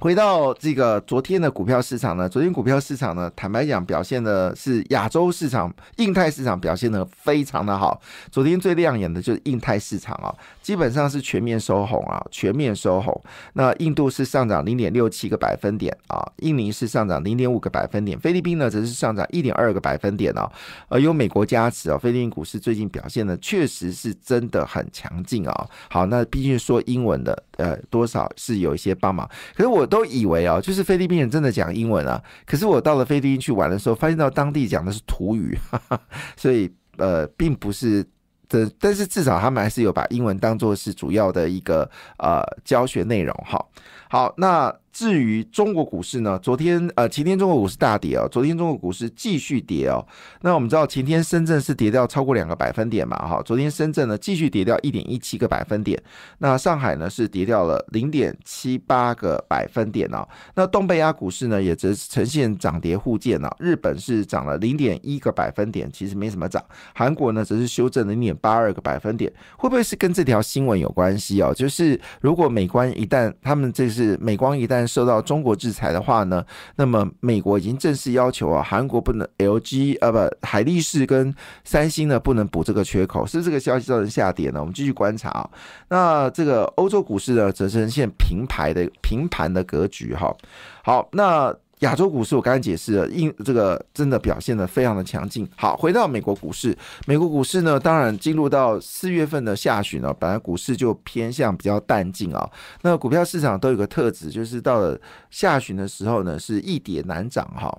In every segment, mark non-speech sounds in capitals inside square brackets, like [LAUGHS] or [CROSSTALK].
回到这个昨天的股票市场呢，昨天股票市场呢，坦白讲表现的是亚洲市场、印太市场表现的非常的好。昨天最亮眼的就是印太市场啊，基本上是全面收红啊，全面收红。那印度是上涨零点六七个百分点啊，印尼是上涨零点五个百分点，菲律宾呢则是上涨一点二个百分点啊。而有美国加持啊，菲律宾股市最近表现的确实是真的很强劲啊。好，那毕竟说英文的，呃，多少是有一些帮忙。可是我。都以为哦，就是菲律宾人真的讲英文啊。可是我到了菲律宾去玩的时候，发现到当地讲的是土语，哈 [LAUGHS] 哈所以呃，并不是的。但是至少他们还是有把英文当做是主要的一个呃教学内容。好，好，那。至于中国股市呢？昨天呃，前天中国股市大跌哦，昨天中国股市继续跌哦。那我们知道前天深圳是跌掉超过两个百分点嘛，哈，昨天深圳呢继续跌掉一点一七个百分点。那上海呢是跌掉了零点七八个百分点哦。那东北亚股市呢也则呈现涨跌互见呢。日本是涨了零点一个百分点，其实没什么涨。韩国呢则是修正了零点八二个百分点，会不会是跟这条新闻有关系哦？就是如果美光一旦他们这是美光一旦受到中国制裁的话呢，那么美国已经正式要求啊，韩国不能 LG 啊不海力士跟三星呢不能补这个缺口，是这个消息造成下跌呢？我们继续观察啊。那这个欧洲股市呢，则呈现平排的平盘的格局哈。好，那。亚洲股市我刚才解释了，因这个真的表现的非常的强劲。好，回到美国股市，美国股市呢，当然进入到四月份的下旬呢，本来股市就偏向比较淡静啊。那股票市场都有个特质，就是到了下旬的时候呢，是易跌难涨哈。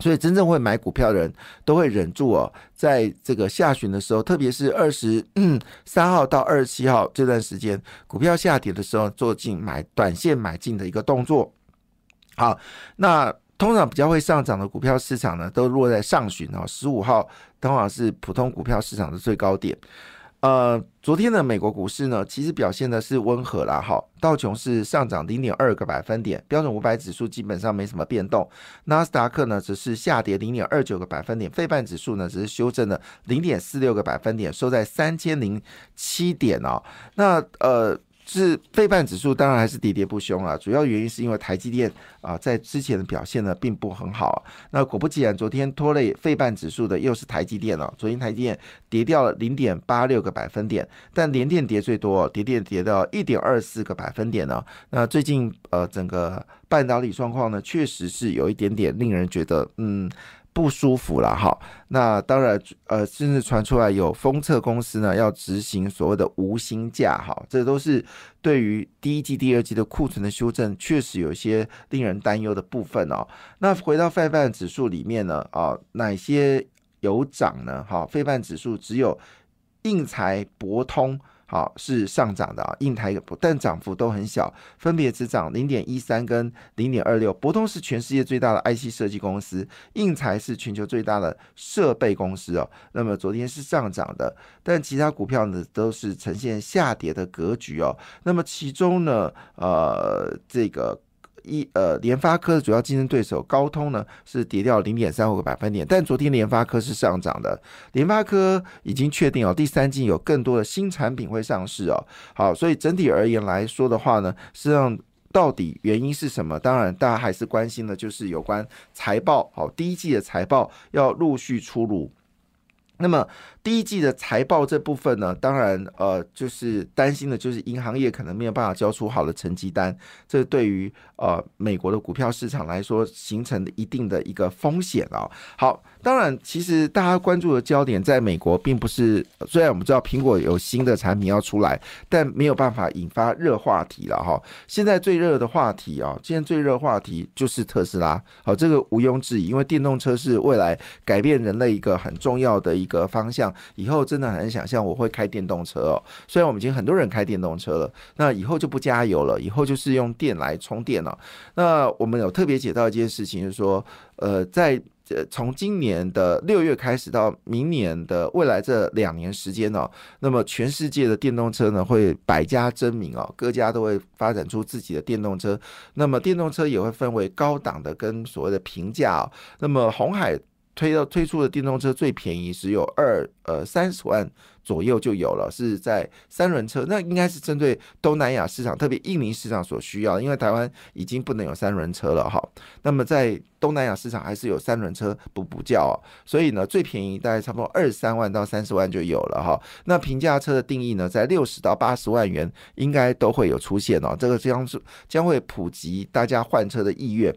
所以真正会买股票的人都会忍住哦，在这个下旬的时候，特别是二十三号到二十七号这段时间，股票下跌的时候，做进买短线买进的一个动作。好，那通常比较会上涨的股票市场呢，都落在上旬哦。十五号通常是普通股票市场的最高点。呃，昨天的美国股市呢，其实表现的是温和啦。哈，道琼是上涨零点二个百分点，标准五百指数基本上没什么变动。纳斯达克呢，只是下跌零点二九个百分点，费半指数呢，只是修正了零点四六个百分点，收在三千零七点哦。那呃。是费半指数当然还是喋喋不休啊，主要原因是因为台积电啊在之前的表现呢并不很好。那果不其然，昨天拖累费半指数的又是台积电了。昨天台积电跌掉了零点八六个百分点，但联电跌最多，跌电跌到一点二四个百分点呢。那最近呃整个半导体状况呢，确实是有一点点令人觉得嗯。不舒服了哈，那当然，呃，甚至传出来有封测公司呢要执行所谓的无薪假哈，这都是对于第一季、第二季的库存的修正，确实有一些令人担忧的部分哦。那回到费半指数里面呢，啊，哪些有涨呢？哈，费半指数只有应材、博通。好，是上涨的啊，印台但涨幅都很小，分别只涨零点一三跟零点二六。博通是全世界最大的 IC 设计公司，印才是全球最大的设备公司哦。那么昨天是上涨的，但其他股票呢都是呈现下跌的格局哦。那么其中呢，呃，这个。一呃，联发科的主要竞争对手高通呢是跌掉零点三五个百分点，但昨天联发科是上涨的。联发科已经确定哦，第三季有更多的新产品会上市哦。好，所以整体而言来说的话呢，实际上到底原因是什么？当然，大家还是关心的就是有关财报。好，第一季的财报要陆续出炉。那么第一季的财报这部分呢，当然呃，就是担心的就是银行业可能没有办法交出好的成绩单，这对于呃美国的股票市场来说，形成一定的一个风险啊。好。当然，其实大家关注的焦点在美国，并不是。虽然我们知道苹果有新的产品要出来，但没有办法引发热话题了哈。现在最热的话题啊，现在最热话题就是特斯拉。好，这个毋庸置疑，因为电动车是未来改变人类一个很重要的一个方向。以后真的很想象我会开电动车哦。虽然我们已经很多人开电动车了，那以后就不加油了，以后就是用电来充电了。那我们有特别解到一件事情，就是说，呃，在呃，从今年的六月开始到明年的未来这两年时间呢，那么全世界的电动车呢会百家争鸣哦，各家都会发展出自己的电动车。那么电动车也会分为高档的跟所谓的平价哦。那么红海。推到推出的电动车最便宜只有二呃三十万左右就有了，是在三轮车，那应该是针对东南亚市场，特别印尼市场所需要，因为台湾已经不能有三轮车了哈。那么在东南亚市场还是有三轮车补补教，所以呢最便宜大概差不多二十三万到三十万就有了哈。那平价车的定义呢，在六十到八十万元应该都会有出现哦，这个将是将会普及大家换车的意愿。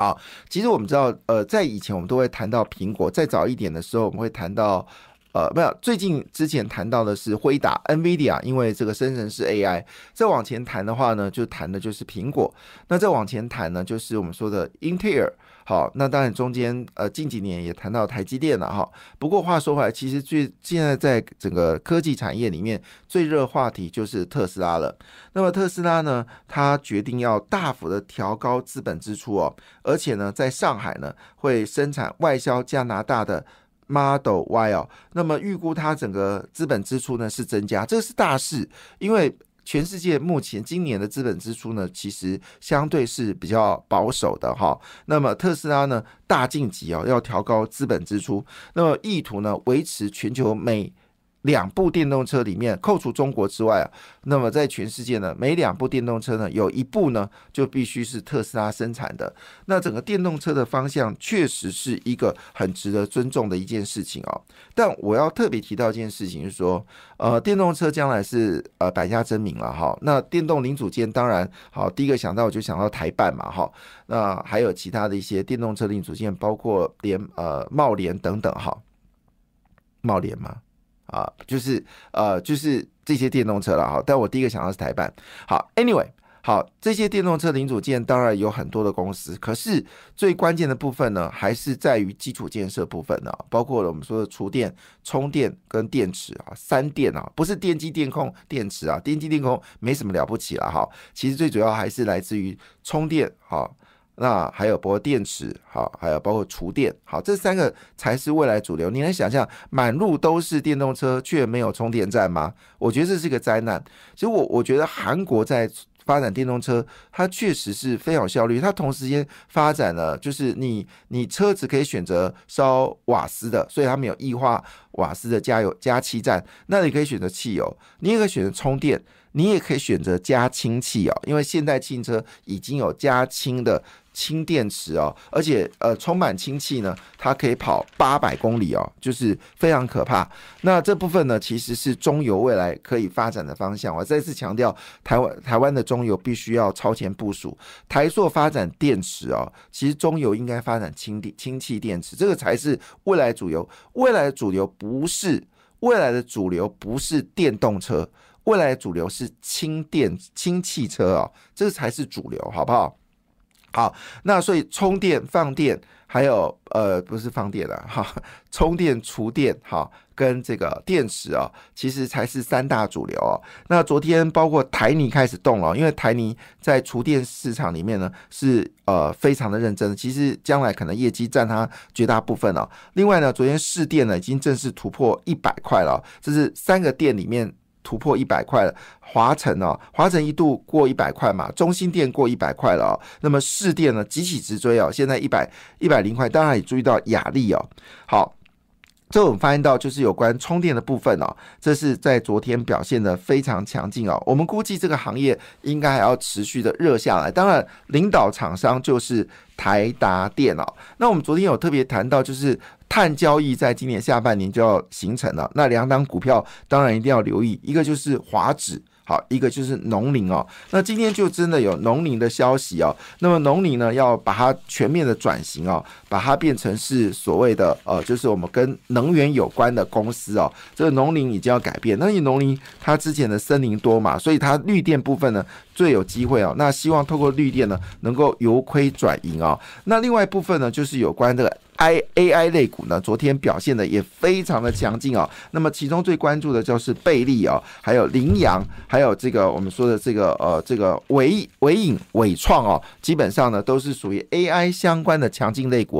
好，其实我们知道，呃，在以前我们都会谈到苹果，再早一点的时候我们会谈到，呃，没有，最近之前谈到的是辉达 （NVIDIA），因为这个生成式 AI。再往前谈的话呢，就谈的就是苹果。那再往前谈呢，就是我们说的英特尔。好，那当然中间呃近几年也谈到台积电了哈。不过话说回来，其实最现在在整个科技产业里面最热话题就是特斯拉了。那么特斯拉呢，它决定要大幅的调高资本支出哦，而且呢，在上海呢会生产外销加拿大的 Model Y 哦。那么预估它整个资本支出呢是增加，这是大事，因为。全世界目前今年的资本支出呢，其实相对是比较保守的哈。那么特斯拉呢，大晋级哦，要调高资本支出，那么意图呢，维持全球美。两部电动车里面，扣除中国之外啊，那么在全世界呢，每两部电动车呢，有一部呢就必须是特斯拉生产的。那整个电动车的方向确实是一个很值得尊重的一件事情哦。但我要特别提到一件事情，是说，呃，电动车将来是呃百家争鸣了哈。那电动零组件当然好，第一个想到我就想到台办嘛哈。那还有其他的一些电动车零组件，包括联呃茂联等等哈。茂联吗？啊，就是呃，就是这些电动车了哈。但我第一个想到是台办。好，Anyway，好，这些电动车零组件当然有很多的公司，可是最关键的部分呢，还是在于基础建设部分呢，包括了我们说的厨电、充电跟电池啊，三电啊，不是电机电控电池啊，电机电控没什么了不起了哈。其实最主要还是来自于充电哈。那还有包括电池，好，还有包括厨电，好，这三个才是未来主流。你能想象满路都是电动车却没有充电站吗？我觉得这是个灾难。其实我我觉得韩国在发展电动车，它确实是非常有效率。它同时间发展了，就是你你车子可以选择烧瓦斯的，所以它没有液化瓦斯的加油加气站。那你可以选择汽油，你也可以选择充电，你也可以选择加氢气哦，因为现代汽车已经有加氢的。氢电池哦，而且呃充满氢气呢，它可以跑八百公里哦，就是非常可怕。那这部分呢，其实是中油未来可以发展的方向。我再次强调，台湾台湾的中油必须要超前部署。台塑发展电池哦，其实中油应该发展氢电氢气电池，这个才是未来主流。未来的主流不是未来的主流不是电动车，未来的主流是氢电氢汽车啊，这个才是主流，好不好？好，那所以充电、放电，还有呃，不是放电了哈，充电、储电，哈，跟这个电池啊，其实才是三大主流哦。那昨天包括台泥开始动了，因为台泥在厨电市场里面呢是呃非常的认真，其实将来可能业绩占它绝大部分哦。另外呢，昨天市电呢已经正式突破一百块了，这是三个店里面。突破一百块了，华晨哦，华晨一度过一百块嘛，中心店过一百块了哦，那么市电呢，急起直追哦，现在一百一百零块，当然也注意到雅力哦，好。这我们发现到就是有关充电的部分哦，这是在昨天表现的非常强劲哦。我们估计这个行业应该还要持续的热下来。当然，领导厂商就是台达电哦。那我们昨天有特别谈到，就是碳交易在今年下半年就要形成了。那两档股票当然一定要留意，一个就是华指。好，一个就是农林哦，那今天就真的有农林的消息哦。那么农林呢，要把它全面的转型哦，把它变成是所谓的呃，就是我们跟能源有关的公司哦。这个农林已经要改变，那你农林它之前的森林多嘛，所以它绿电部分呢最有机会哦。那希望透过绿电呢，能够由亏转盈哦。那另外一部分呢，就是有关这个 I A I 类股呢，昨天表现的也非常的强劲哦。那么其中最关注的就是贝利哦，还有羚羊，还有这个我们说的这个呃这个伟伟影伟创哦，基本上呢都是属于 A I 相关的强劲类股，